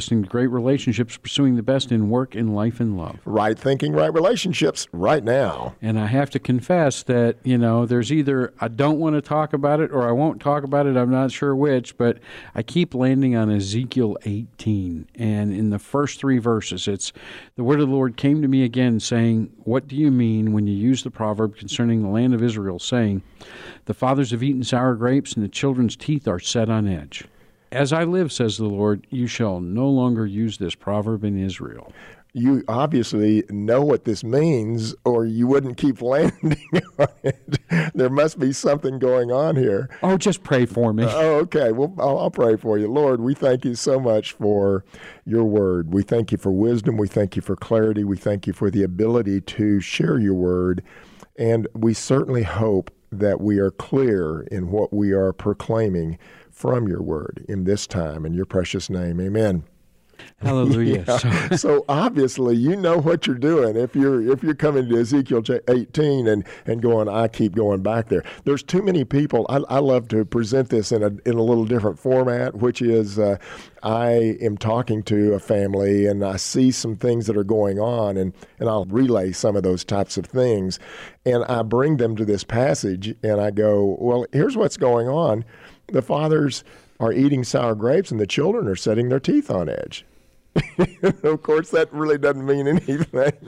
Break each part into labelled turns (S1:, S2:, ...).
S1: listening to Great Relationships, pursuing the best in work, in life, and love.
S2: Right thinking, right relationships, right now.
S1: And I have to confess that, you know, there's either I don't want to talk about it or I won't talk about it. I'm not sure which, but I keep landing on Ezekiel 18. And in the first three verses, it's the word of the Lord came to me again, saying, What do you mean when you use the proverb concerning the land of Israel, saying, The fathers have eaten sour grapes and the children's teeth are set on edge? As I live, says the Lord, you shall no longer use this proverb in Israel.
S2: You obviously know what this means, or you wouldn't keep landing on it. There must be something going on here.
S1: Oh, just pray for me.
S2: Oh, okay. Well, I'll, I'll pray for you. Lord, we thank you so much for your word. We thank you for wisdom. We thank you for clarity. We thank you for the ability to share your word. And we certainly hope that we are clear in what we are proclaiming from your word in this time. In your precious name, amen.
S1: Hallelujah.
S2: Yeah.
S1: So-
S2: So obviously, you know what you're doing. If you're if you're coming to Ezekiel 18 and and going, I keep going back there. There's too many people. I, I love to present this in a in a little different format, which is uh, I am talking to a family and I see some things that are going on, and and I'll relay some of those types of things, and I bring them to this passage, and I go, well, here's what's going on. The fathers are eating sour grapes, and the children are setting their teeth on edge. of course, that really doesn't mean anything at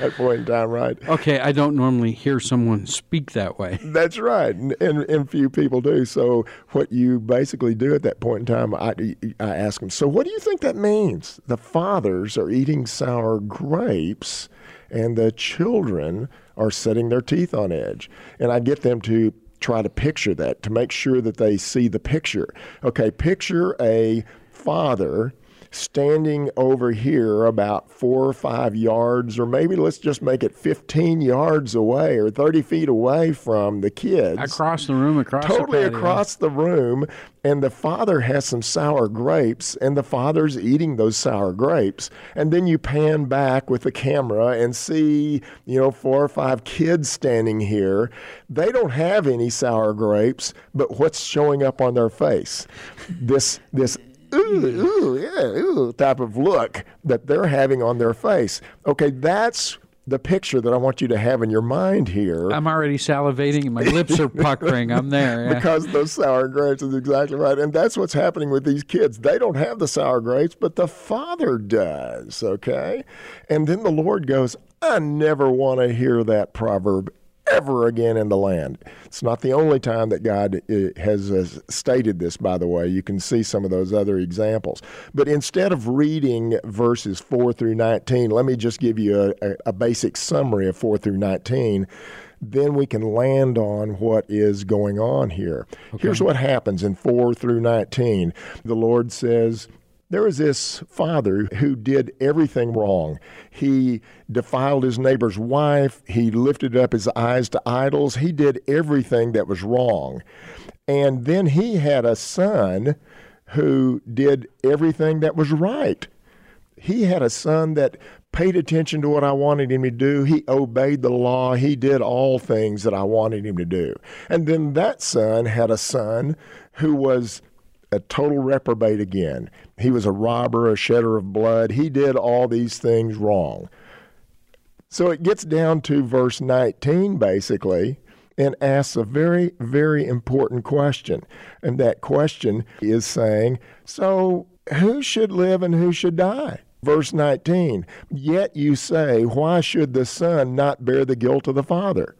S2: that point in time, right?
S1: okay, I don't normally hear someone speak that way.
S2: That's right, and, and, and few people do. So, what you basically do at that point in time, I, I ask them, So, what do you think that means? The fathers are eating sour grapes, and the children are setting their teeth on edge. And I get them to try to picture that, to make sure that they see the picture. Okay, picture a father standing over here about four or five yards, or maybe let's just make it 15 yards away or 30 feet away from the kids.
S1: Across the room, across
S2: Totally
S1: the
S2: across the room, and the father has some sour grapes, and the father's eating those sour grapes. And then you pan back with the camera and see, you know, four or five kids standing here. They don't have any sour grapes, but what's showing up on their face? This, this ooh, ooh, yeah, ooh type of look that they're having on their face. Okay, that's the picture that I want you to have in your mind here.
S1: I'm already salivating and my lips are puckering. I'm there. yeah.
S2: because those sour grapes is exactly right. And that's what's happening with these kids. They don't have the sour grapes, but the father does, okay? And then the Lord goes, I never want to hear that proverb ever again in the land. It's not the only time that God uh, has stated this, by the way. You can see some of those other examples. But instead of reading verses 4 through 19, let me just give you a, a, a basic summary of 4 through 19 then we can land on what is going on here. Here's what happens in 4 through 19. The Lord says, there was this father who did everything wrong. He defiled his neighbor's wife. He lifted up his eyes to idols. He did everything that was wrong. And then he had a son who did everything that was right he had a son that paid attention to what I wanted him to do. He obeyed the law. He did all things that I wanted him to do. And then that son had a son who was a total reprobate again. He was a robber, a shedder of blood. He did all these things wrong. So it gets down to verse 19, basically, and asks a very, very important question. And that question is saying, So who should live and who should die? Verse 19, yet you say, Why should the son not bear the guilt of the father?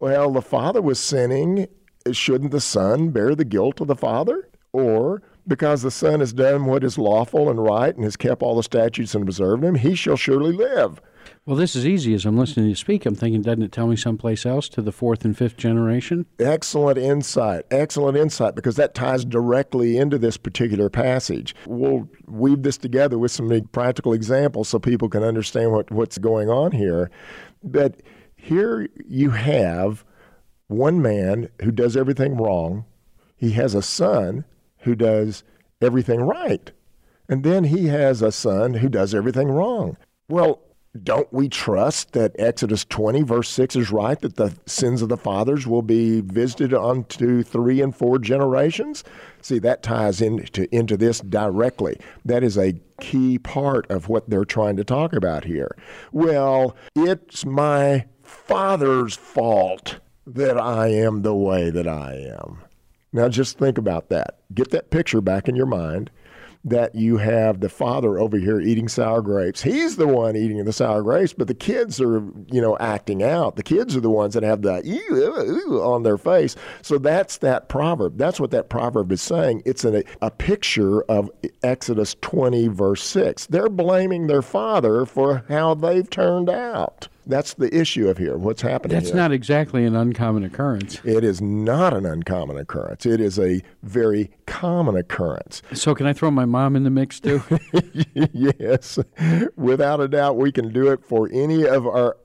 S2: Well, the father was sinning. Shouldn't the son bear the guilt of the father? Or because the son has done what is lawful and right and has kept all the statutes and observed them, he shall surely live.
S1: Well, this is easy. As I'm listening to you speak, I'm thinking, doesn't it tell me someplace else to the fourth and fifth generation?
S2: Excellent insight. Excellent insight because that ties directly into this particular passage. We'll weave this together with some practical examples so people can understand what, what's going on here. But here you have one man who does everything wrong, he has a son who does everything right, and then he has a son who does everything wrong. Well, don't we trust that Exodus 20, verse 6 is right, that the sins of the fathers will be visited onto three and four generations? See, that ties into, into this directly. That is a key part of what they're trying to talk about here. Well, it's my father's fault that I am the way that I am. Now, just think about that. Get that picture back in your mind that you have the father over here eating sour grapes. He's the one eating the sour grapes, but the kids are, you know, acting out. The kids are the ones that have the on their face. So that's that proverb. That's what that proverb is saying. It's a, a picture of Exodus 20, verse 6. They're blaming their father for how they've turned out. That's the issue of here. What's happening?
S1: That's
S2: here.
S1: not exactly an uncommon occurrence.
S2: It is not an uncommon occurrence. It is a very common occurrence.
S1: So, can I throw my mom in the mix too?
S2: yes, without a doubt, we can do it for any of our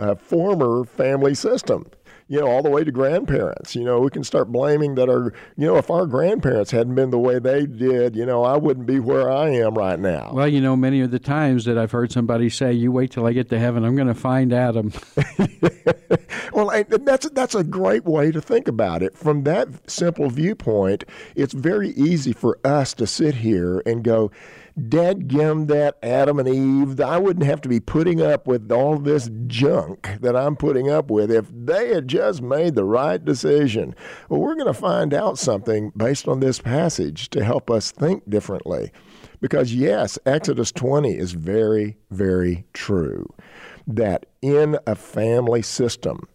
S2: uh, former family system you know, all the way to grandparents. You know, we can start blaming that our, you know, if our grandparents hadn't been the way they did, you know, I wouldn't be where I am right now.
S1: Well, you know, many of the times that I've heard somebody say, "You wait till I get to heaven, I'm going to find Adam."
S2: well, that's that's a great way to think about it. From that simple viewpoint, it's very easy for us to sit here and go Gum that Adam and Eve. I wouldn't have to be putting up with all this junk that I'm putting up with if they had just made the right decision. Well, we're going to find out something based on this passage to help us think differently. Because, yes, Exodus 20 is very, very true that in a family system,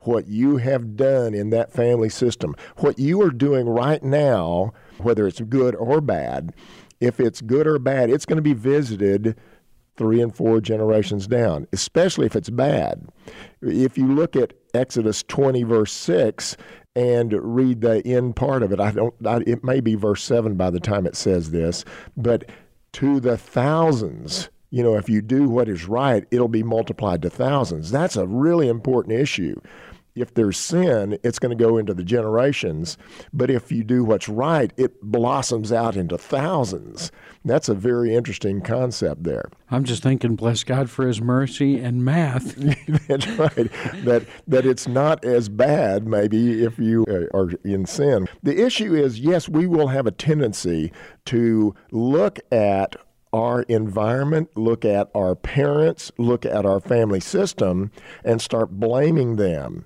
S2: what you have done in that family system, what you are doing right now, whether it's good or bad, if it's good or bad, it's going to be visited three and four generations down, especially if it's bad. If you look at Exodus 20, verse 6, and read the end part of it, I don't, I, it may be verse 7 by the time it says this, but to the thousands, you know, if you do what is right, it'll be multiplied to thousands. That's a really important issue if there's sin, it's going to go into the generations. But if you do what's right, it blossoms out into thousands. That's a very interesting concept there.
S1: I'm just thinking, bless God for His mercy and math.
S2: That's right. that that it's not as bad, maybe, if you uh, are in sin. The issue is, yes, we will have a tendency to look at our environment, look at our parents, look at our family system, and start blaming them.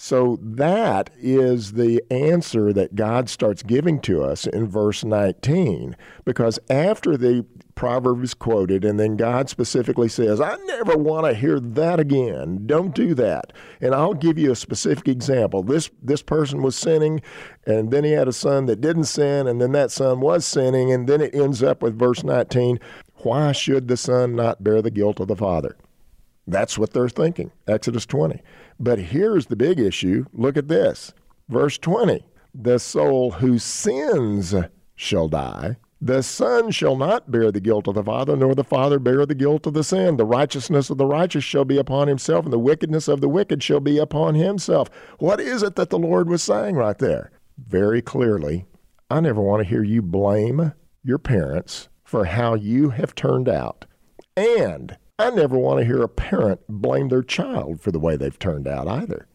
S2: So that is the answer that God starts giving to us in verse 19. Because after the proverb is quoted, and then God specifically says, I never want to hear that again. Don't do that. And I'll give you a specific example. This this person was sinning, and then he had a son that didn't sin, and then that son was sinning, and then it ends up with verse 19. Why should the son not bear the guilt of the father? That's what they're thinking. Exodus 20. But here's the big issue. Look at this. Verse 20 The soul who sins shall die. The son shall not bear the guilt of the father, nor the father bear the guilt of the sin. The righteousness of the righteous shall be upon himself, and the wickedness of the wicked shall be upon himself. What is it that the Lord was saying right there? Very clearly, I never want to hear you blame your parents for how you have turned out. And I never want to hear a parent blame their child for the way they've turned out either.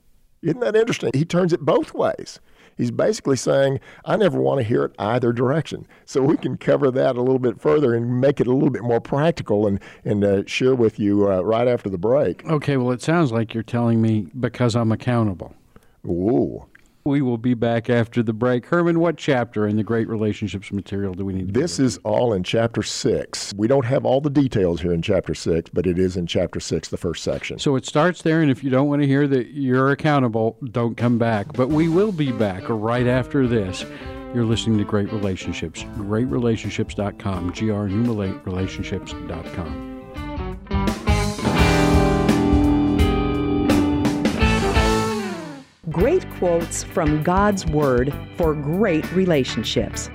S2: Isn't that interesting? He turns it both ways. He's basically saying, I never want to hear it either direction. So we can cover that a little bit further and make it a little bit more practical and, and uh, share with you uh, right after the break.
S1: Okay, well, it sounds like you're telling me because I'm accountable.
S2: Ooh.
S1: We will be back after the break. Herman, what chapter in the Great Relationships material do we need
S2: This is all in chapter 6. We don't have all the details here in chapter 6, but it is in chapter 6, the first section.
S1: So it starts there, and if you don't want to hear that you're accountable, don't come back. But we will be back right after this. You're listening to Great Relationships, greatrelationships.com, G-R numerate relationships.com.
S3: great quotes from God's Word for great relationships.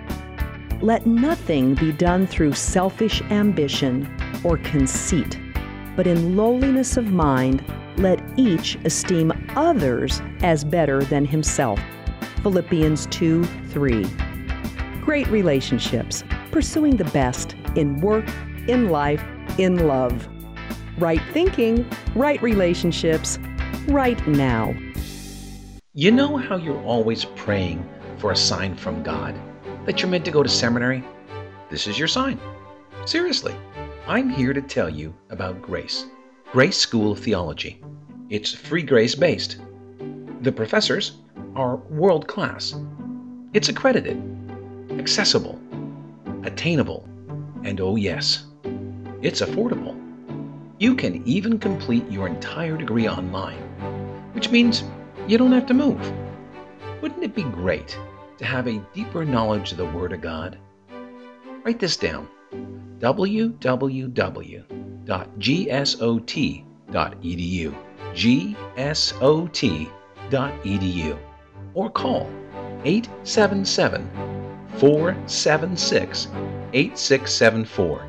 S3: Let nothing be done through selfish ambition or conceit, but in lowliness of mind, let each esteem others as better than himself. Philippians 2 3. Great relationships, pursuing the best in work, in life, in love. Right thinking, right relationships, right now.
S4: You know how you're always praying for a sign from God that you're meant to go to seminary? This is your sign. Seriously, I'm here to tell you about Grace, Grace School of Theology. It's free grace based. The professors are world class. It's accredited, accessible, attainable, and oh, yes, it's affordable. You can even complete your entire degree online, which means you don't have to move. Wouldn't it be great to have a deeper knowledge of the Word of God? Write this down www.gsot.edu. gsot.edu. Or call 877 476 8674.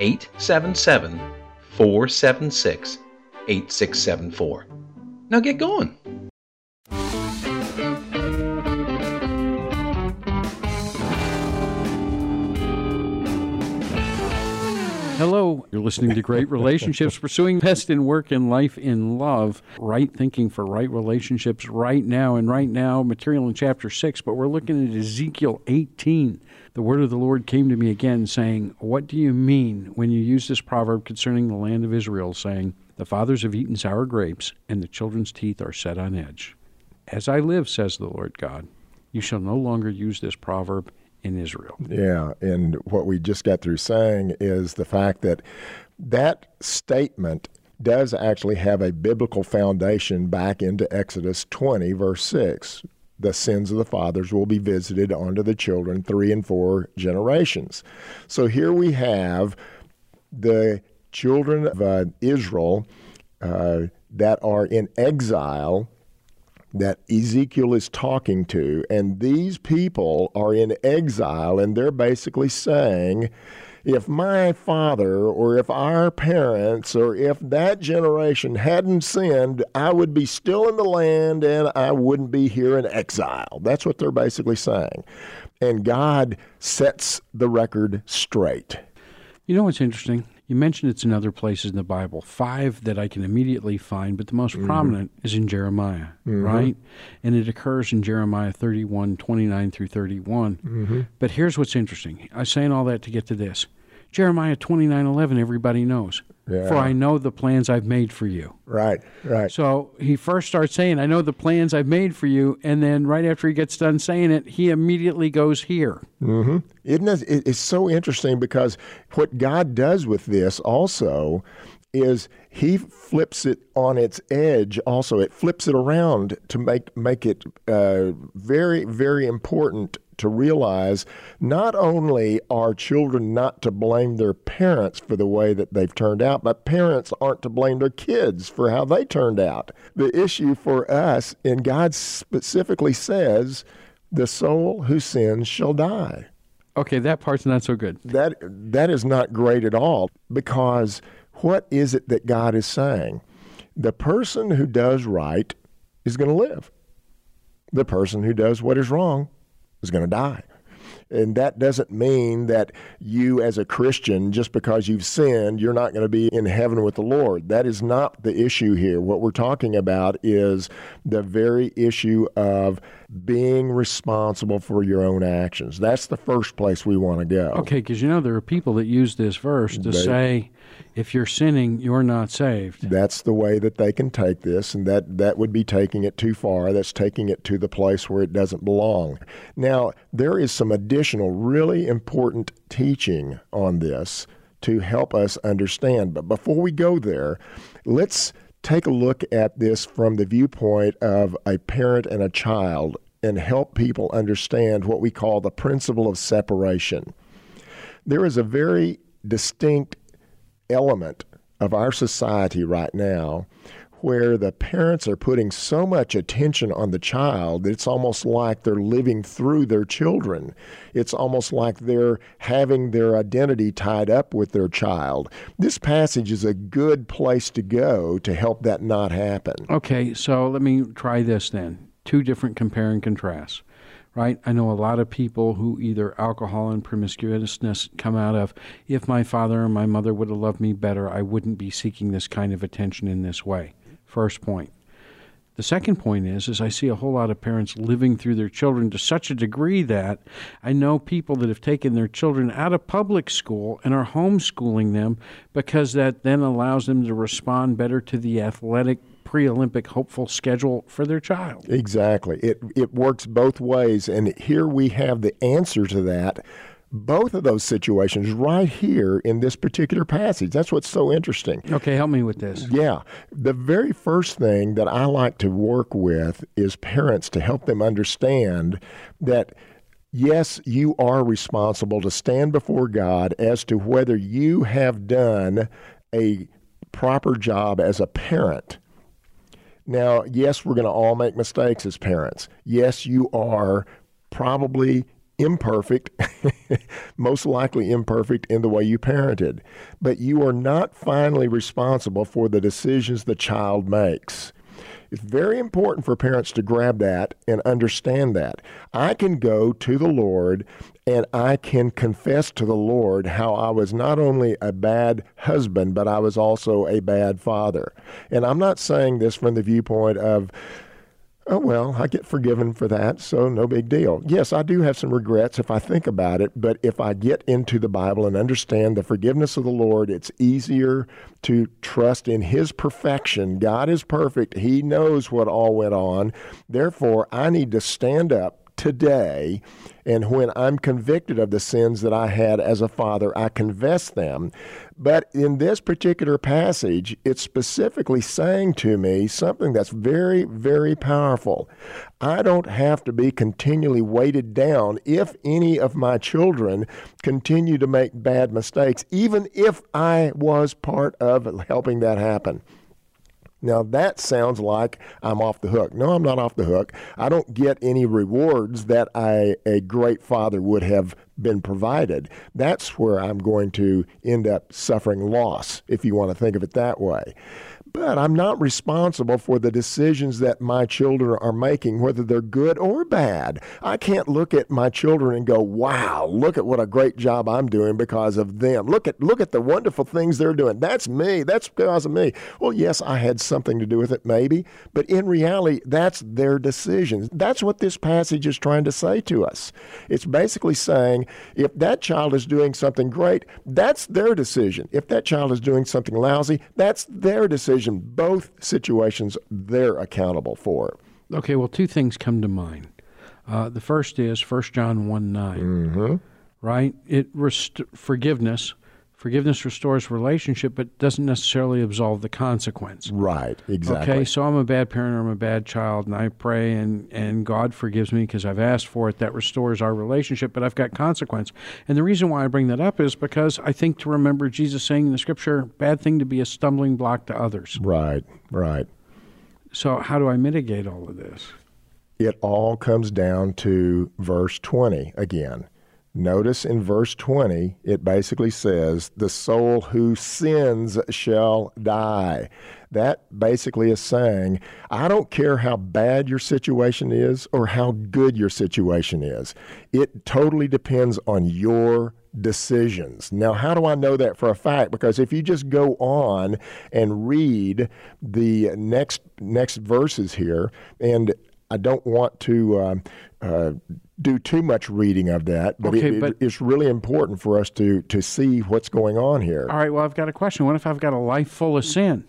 S4: 877 476 8674. Now get going.
S1: Hello, you're listening to Great Relationships, pursuing best in work and life in love. Right thinking for right relationships right now. And right now, material in chapter 6, but we're looking at Ezekiel 18. The word of the Lord came to me again, saying, What do you mean when you use this proverb concerning the land of Israel, saying, The fathers have eaten sour grapes, and the children's teeth are set on edge? As I live, says the Lord God, you shall no longer use this proverb in Israel.
S2: Yeah, and what we just got through saying is the fact that that statement does actually have a biblical foundation back into Exodus 20, verse 6. The sins of the fathers will be visited onto the children three and four generations. So here we have the children of uh, Israel uh, that are in exile that Ezekiel is talking to. And these people are in exile, and they're basically saying, if my father or if our parents or if that generation hadn't sinned, I would be still in the land and I wouldn't be here in exile. That's what they're basically saying. And God sets the record straight.
S1: You know what's interesting? You mentioned it's in other places in the Bible, five that I can immediately find, but the most mm-hmm. prominent is in Jeremiah, mm-hmm. right? And it occurs in Jeremiah 31, 29 through 31. Mm-hmm. But here's what's interesting. I'm saying all that to get to this. Jeremiah 29, 11, everybody knows. Yeah. For I know the plans I've made for you.
S2: Right, right.
S1: So he first starts saying, I know the plans I've made for you. And then right after he gets done saying it, he immediately goes here.
S2: Mm-hmm. Isn't it, it's so interesting because what God does with this also is he flips it on its edge also it flips it around to make make it uh, very very important to realize not only are children not to blame their parents for the way that they've turned out, but parents aren't to blame their kids for how they turned out. The issue for us, and God specifically says, the soul who sins shall die.
S1: Okay, that part's not so good.
S2: That that is not great at all because what is it that God is saying? The person who does right is going to live. The person who does what is wrong is going to die. And that doesn't mean that you, as a Christian, just because you've sinned, you're not going to be in heaven with the Lord. That is not the issue here. What we're talking about is the very issue of being responsible for your own actions. That's the first place we want to go.
S1: Okay, because you know, there are people that use this verse to they, say, if you're sinning, you're not saved.
S2: That's the way that they can take this, and that, that would be taking it too far. That's taking it to the place where it doesn't belong. Now, there is some additional really important teaching on this to help us understand. But before we go there, let's take a look at this from the viewpoint of a parent and a child and help people understand what we call the principle of separation. There is a very distinct element of our society right now where the parents are putting so much attention on the child that it's almost like they're living through their children. It's almost like they're having their identity tied up with their child. This passage is a good place to go to help that not happen.
S1: Okay, so let me try this then. Two different compare and contrasts right? I know a lot of people who either alcohol and promiscuousness come out of if my father or my mother would have loved me better, I wouldn't be seeking this kind of attention in this way. First point. The second point is is I see a whole lot of parents living through their children to such a degree that I know people that have taken their children out of public school and are homeschooling them because that then allows them to respond better to the athletic pre-Olympic hopeful schedule for their child.
S2: Exactly. It it works both ways and here we have the answer to that both of those situations right here in this particular passage. That's what's so interesting.
S1: Okay, help me with this.
S2: Yeah. The very first thing that I like to work with is parents to help them understand that yes, you are responsible to stand before God as to whether you have done a proper job as a parent. Now, yes, we're going to all make mistakes as parents. Yes, you are probably imperfect, most likely imperfect in the way you parented, but you are not finally responsible for the decisions the child makes. It's very important for parents to grab that and understand that. I can go to the Lord and I can confess to the Lord how I was not only a bad husband, but I was also a bad father. And I'm not saying this from the viewpoint of, oh, well, I get forgiven for that, so no big deal. Yes, I do have some regrets if I think about it, but if I get into the Bible and understand the forgiveness of the Lord, it's easier to trust in His perfection. God is perfect, He knows what all went on. Therefore, I need to stand up today. And when I'm convicted of the sins that I had as a father, I confess them. But in this particular passage, it's specifically saying to me something that's very, very powerful. I don't have to be continually weighted down if any of my children continue to make bad mistakes, even if I was part of helping that happen. Now that sounds like I'm off the hook. No, I'm not off the hook. I don't get any rewards that I, a great father would have been provided. That's where I'm going to end up suffering loss, if you want to think of it that way but I'm not responsible for the decisions that my children are making, whether they're good or bad. I can't look at my children and go, "Wow, look at what a great job I'm doing because of them. Look at look at the wonderful things they're doing. That's me. That's because of me." Well, yes, I had something to do with it maybe, but in reality, that's their decisions. That's what this passage is trying to say to us. It's basically saying if that child is doing something great, that's their decision. If that child is doing something lousy, that's their decision decision, both situations they're accountable for.
S1: Okay, well, two things come to mind. Uh, the first is 1 John 1 9,
S2: mm-hmm.
S1: right? It rest- Forgiveness Forgiveness restores relationship, but doesn't necessarily absolve the consequence.
S2: Right, exactly.
S1: Okay, so I'm a bad parent or I'm a bad child, and I pray, and, and God forgives me because I've asked for it. That restores our relationship, but I've got consequence. And the reason why I bring that up is because I think to remember Jesus saying in the scripture, bad thing to be a stumbling block to others.
S2: Right, right.
S1: So, how do I mitigate all of this?
S2: It all comes down to verse 20 again Notice in verse 20, it basically says, The soul who sins shall die. That basically is saying, I don't care how bad your situation is or how good your situation is. It totally depends on your decisions. Now, how do I know that for a fact? Because if you just go on and read the next next verses here, and I don't want to uh, uh, do too much reading of that, but, okay, it, but it's really important for us to to see what's going on here.
S1: All right. Well, I've got a question. What if I've got a life full of sin?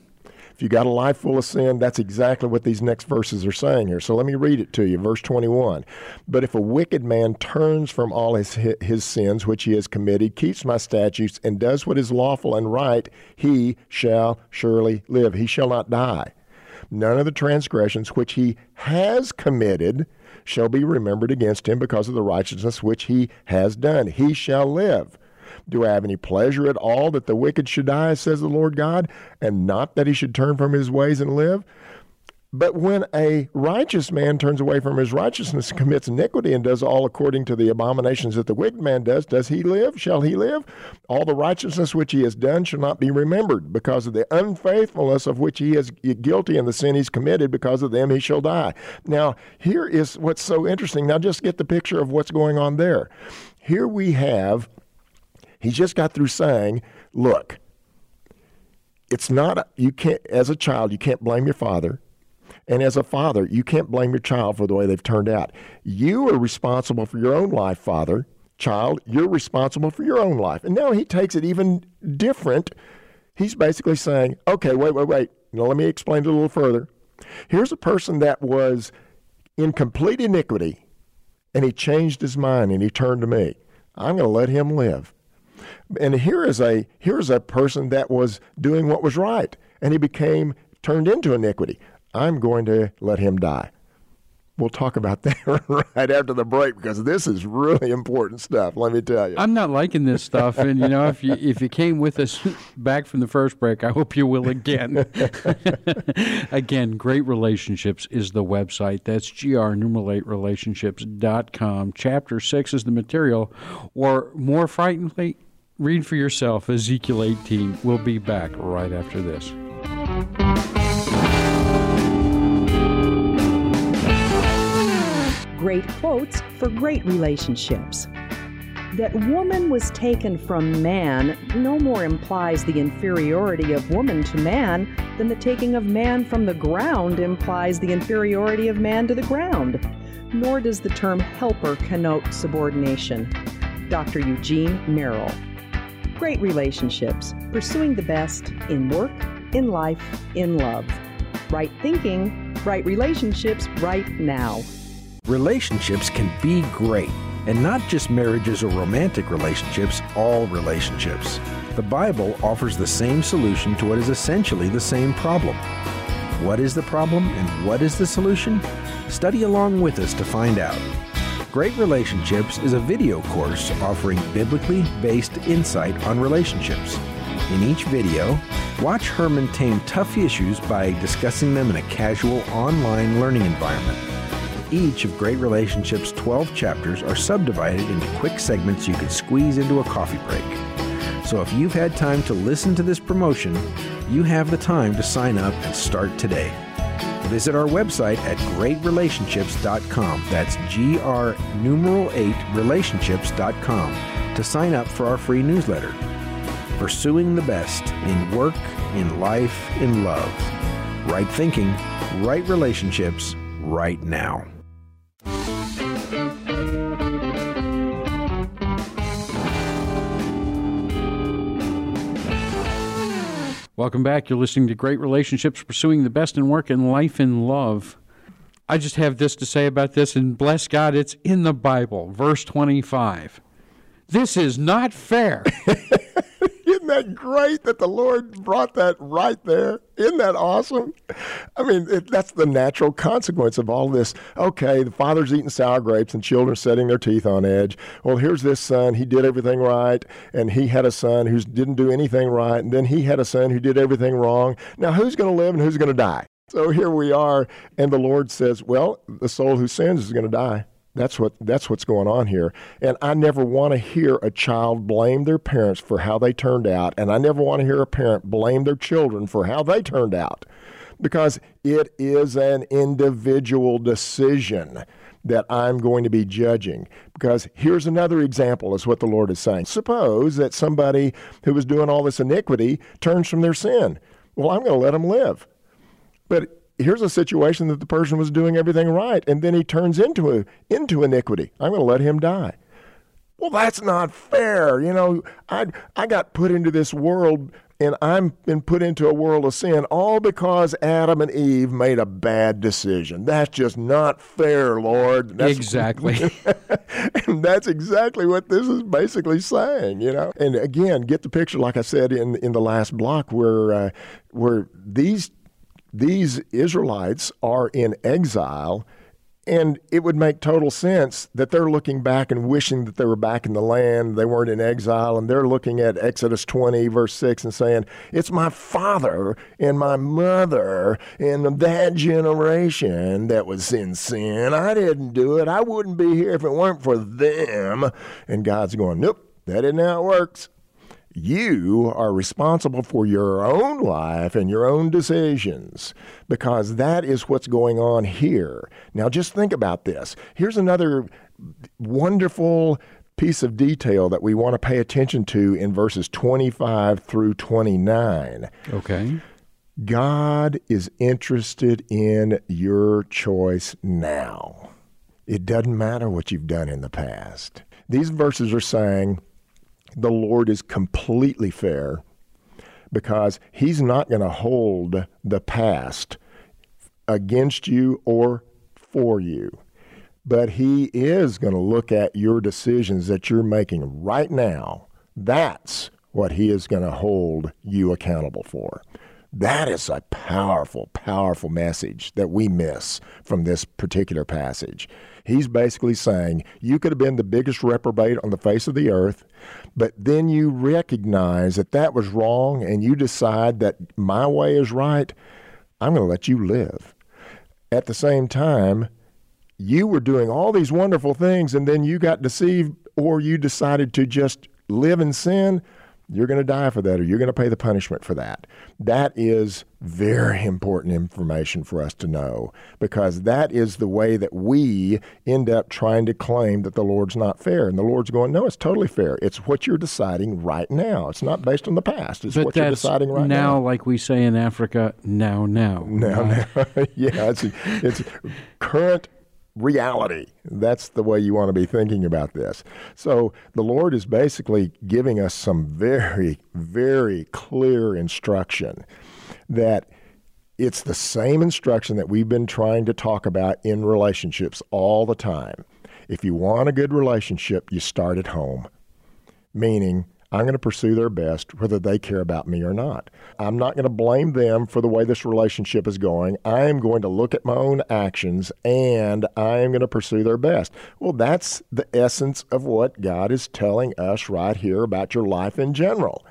S2: If you got a life full of sin, that's exactly what these next verses are saying here. So let me read it to you. Verse 21. But if a wicked man turns from all his, his sins which he has committed, keeps my statutes, and does what is lawful and right, he shall surely live. He shall not die. None of the transgressions which he has committed shall be remembered against him because of the righteousness which he has done. He shall live. Do I have any pleasure at all that the wicked should die, says the Lord God, and not that he should turn from his ways and live? But when a righteous man turns away from his righteousness commits iniquity and does all according to the abominations that the wicked man does, does he live? Shall he live? All the righteousness which he has done shall not be remembered because of the unfaithfulness of which he is guilty and the sin he's committed, because of them he shall die. Now, here is what's so interesting. Now, just get the picture of what's going on there. Here we have, he just got through saying, look, it's not, you can't, as a child, you can't blame your father and as a father, you can't blame your child for the way they've turned out. You are responsible for your own life, father. Child, you're responsible for your own life. And now he takes it even different. He's basically saying, okay, wait, wait, wait. Now let me explain it a little further. Here's a person that was in complete iniquity, and he changed his mind and he turned to me. I'm going to let him live. And here is a here is a person that was doing what was right, and he became turned into iniquity. I'm going to let him die. We'll talk about that right after the break because this is really important stuff. Let me tell you.
S1: I'm not liking this stuff, and you know, if you if you came with us back from the first break, I hope you will again. again, Great Relationships is the website. That's gr numeral eight relationships.com. Chapter six is the material, or more frighteningly, read for yourself Ezekiel 18. We'll be back right after this.
S3: Great quotes for great relationships. That woman was taken from man no more implies the inferiority of woman to man than the taking of man from the ground implies the inferiority of man to the ground. Nor does the term helper connote subordination. Dr. Eugene Merrill. Great relationships, pursuing the best in work, in life, in love. Right thinking, right relationships right now.
S5: Relationships can be great, and not just marriages or romantic relationships, all relationships. The Bible offers the same solution to what is essentially the same problem. What is the problem and what is the solution? Study along with us to find out. Great Relationships is a video course offering biblically based insight on relationships. In each video, watch Herman tame tough issues by discussing them in a casual online learning environment. Each of Great Relationships' 12 chapters are subdivided into quick segments you can squeeze into a coffee break. So if you've had time to listen to this promotion, you have the time to sign up and start today. Visit our website at greatrelationships.com. That's GR numeral 8 relationships.com to sign up for our free newsletter. Pursuing the best in work, in life, in love. Right thinking, right relationships, right now.
S1: Welcome back. You're listening to Great Relationships, Pursuing the Best in Work and Life in Love. I just have this to say about this, and bless God, it's in the Bible, verse 25. This is not fair.
S2: That great that the Lord brought that right there? Isn't that awesome? I mean, it, that's the natural consequence of all this. Okay, the father's eating sour grapes and children setting their teeth on edge. Well, here's this son. He did everything right, and he had a son who didn't do anything right, and then he had a son who did everything wrong. Now, who's going to live and who's going to die? So here we are, and the Lord says, Well, the soul who sins is going to die. That's what that's what's going on here. And I never want to hear a child blame their parents for how they turned out, and I never want to hear a parent blame their children for how they turned out. Because it is an individual decision that I'm going to be judging. Because here's another example, is what the Lord is saying. Suppose that somebody who was doing all this iniquity turns from their sin. Well, I'm going to let them live. But here's a situation that the person was doing everything right, and then he turns into a, into iniquity. I'm going to let him die. Well, that's not fair. You know, I I got put into this world and I'm been put into a world of sin all because Adam and Eve made a bad decision. That's just not fair, Lord. That's,
S1: exactly.
S2: and that's exactly what this is basically saying, you know. And again, get the picture, like I said in in the last block, where uh, where these these Israelites are in exile And it would make total sense that they're looking back and wishing that they were back in the land, they weren't in exile, and they're looking at Exodus 20, verse 6, and saying, It's my father and my mother and that generation that was in sin. I didn't do it. I wouldn't be here if it weren't for them. And God's going, Nope, that isn't how it works you are responsible for your own life and your own decisions because that is what's going on here. Now, just think about this. Here's another wonderful piece of detail that we want to pay attention to in verses 25 through 29.
S1: Okay.
S2: God is interested in your choice now. It doesn't matter what you've done in the past. These verses are saying, the Lord is completely fair because He's not going to hold the past against you or for you. But He is going to look at your decisions that you're making right now. That's what He is going to hold you accountable for. That is a powerful, powerful message that we miss from this particular passage. He's basically saying you could have been the biggest reprobate on the face of the earth, but then you recognize that that was wrong and you decide that my way is right. I'm going to let you live. At the same time, you were doing all these wonderful things and then you got deceived or you decided to just live in sin you're going to die for that or you're going to pay the punishment for that. That is very important information for us to know because that is the way that we end up trying to claim that the Lord's not fair. And the Lord's going, no, it's totally fair. It's what you're deciding right now. It's not based on the past. It's
S1: but
S2: what you're deciding right now.
S1: Now, like we say in Africa, now, now.
S2: Now, now. yeah, it's, it's current reality. That's the way you want to be thinking about this. So the Lord is basically giving us some very, very clear instruction that it's the same instruction that we've been trying to talk about in relationships all the time. If you want a good relationship, you start at home, meaning I'm going to pursue their best, whether they care about me or not. I'm not going to blame them for the way this relationship is going. I am going to look at my own actions and I am going to pursue their best. Well, that's the essence of what God is telling us right here about your life in general.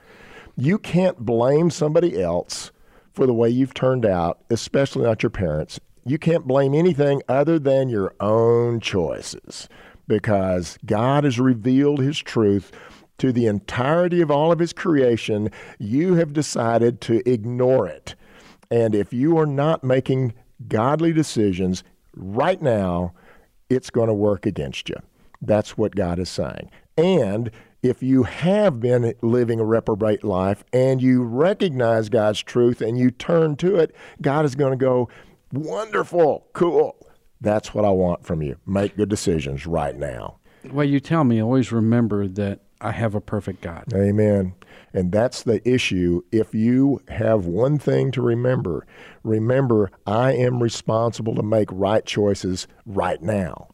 S2: You can't blame somebody else for the way you've turned out, especially not your parents. You can't blame anything other than your own choices because God has revealed His truth to the entirety of all of his creation, you have decided to ignore it. And if you are not making godly decisions right now, it's going to work against you. That's what God is saying. And if you have been living a reprobate life and you recognize God's truth and you turn to it, God is going to go, wonderful, cool. That's what I want from you. Make good decisions right now.
S1: Well, you tell me, always remember that I have a perfect God.
S2: Amen. And that's the issue. If you have one thing to remember, remember, I am responsible to make right choices right now.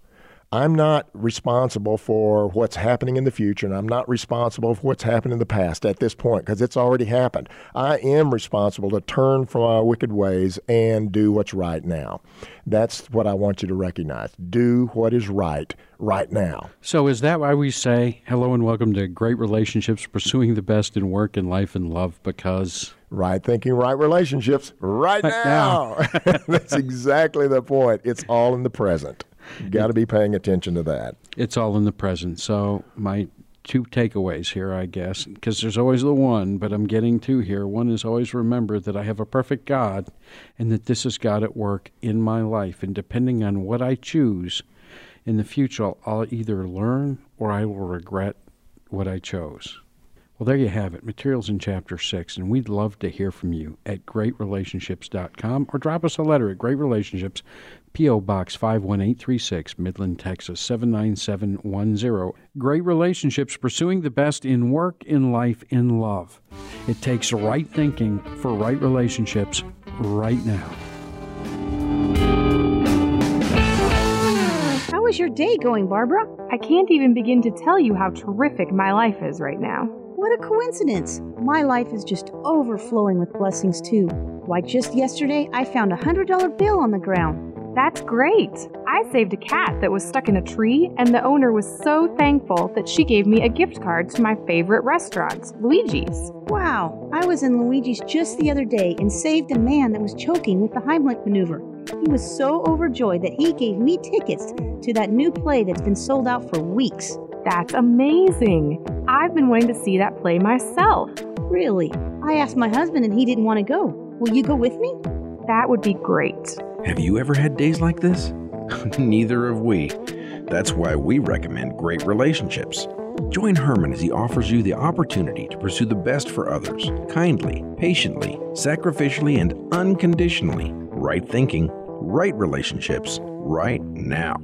S2: I'm not responsible for what's happening in the future, and I'm not responsible for what's happened in the past at this point because it's already happened. I am responsible to turn from our wicked ways and do what's right now. That's what I want you to recognize. Do what is right right now.
S1: So, is that why we say hello and welcome to Great Relationships, pursuing the best in work and life and love? Because
S2: right thinking, right relationships, right now. now. That's exactly the point. It's all in the present. Got to be paying attention to that.
S1: It's all in the present. So my two takeaways here, I guess, because there's always the one, but I'm getting two here. One is always remember that I have a perfect God and that this is God at work in my life. And depending on what I choose in the future, I'll either learn or I will regret what I chose. Well, there you have it. Materials in Chapter 6, and we'd love to hear from you at greatrelationships.com or drop us a letter at Great Relationships, P.O. Box 51836, Midland, Texas 79710. Great relationships, pursuing the best in work, in life, in love. It takes right thinking for right relationships right now.
S6: How is your day going, Barbara?
S7: I can't even begin to tell you how terrific my life is right now.
S6: What a coincidence! My life is just overflowing with blessings, too. Why, just yesterday I found a $100 bill on the ground.
S7: That's great. I saved a cat that was stuck in a tree, and the owner was so thankful that she gave me a gift card to my favorite restaurant, Luigi's.
S6: Wow, I was in Luigi's just the other day and saved a man that was choking with the Heimlich maneuver. He was so overjoyed that he gave me tickets to that new play that's been sold out for weeks.
S7: That's amazing. I've been wanting to see that play myself.
S6: Really? I asked my husband and he didn't want to go. Will you go with me?
S7: That would be great.
S5: Have you ever had days like this? Neither have we. That's why we recommend Great Relationships. Join Herman as he offers you the opportunity to pursue the best for others, kindly, patiently, sacrificially, and unconditionally. Right thinking, right relationships, right now.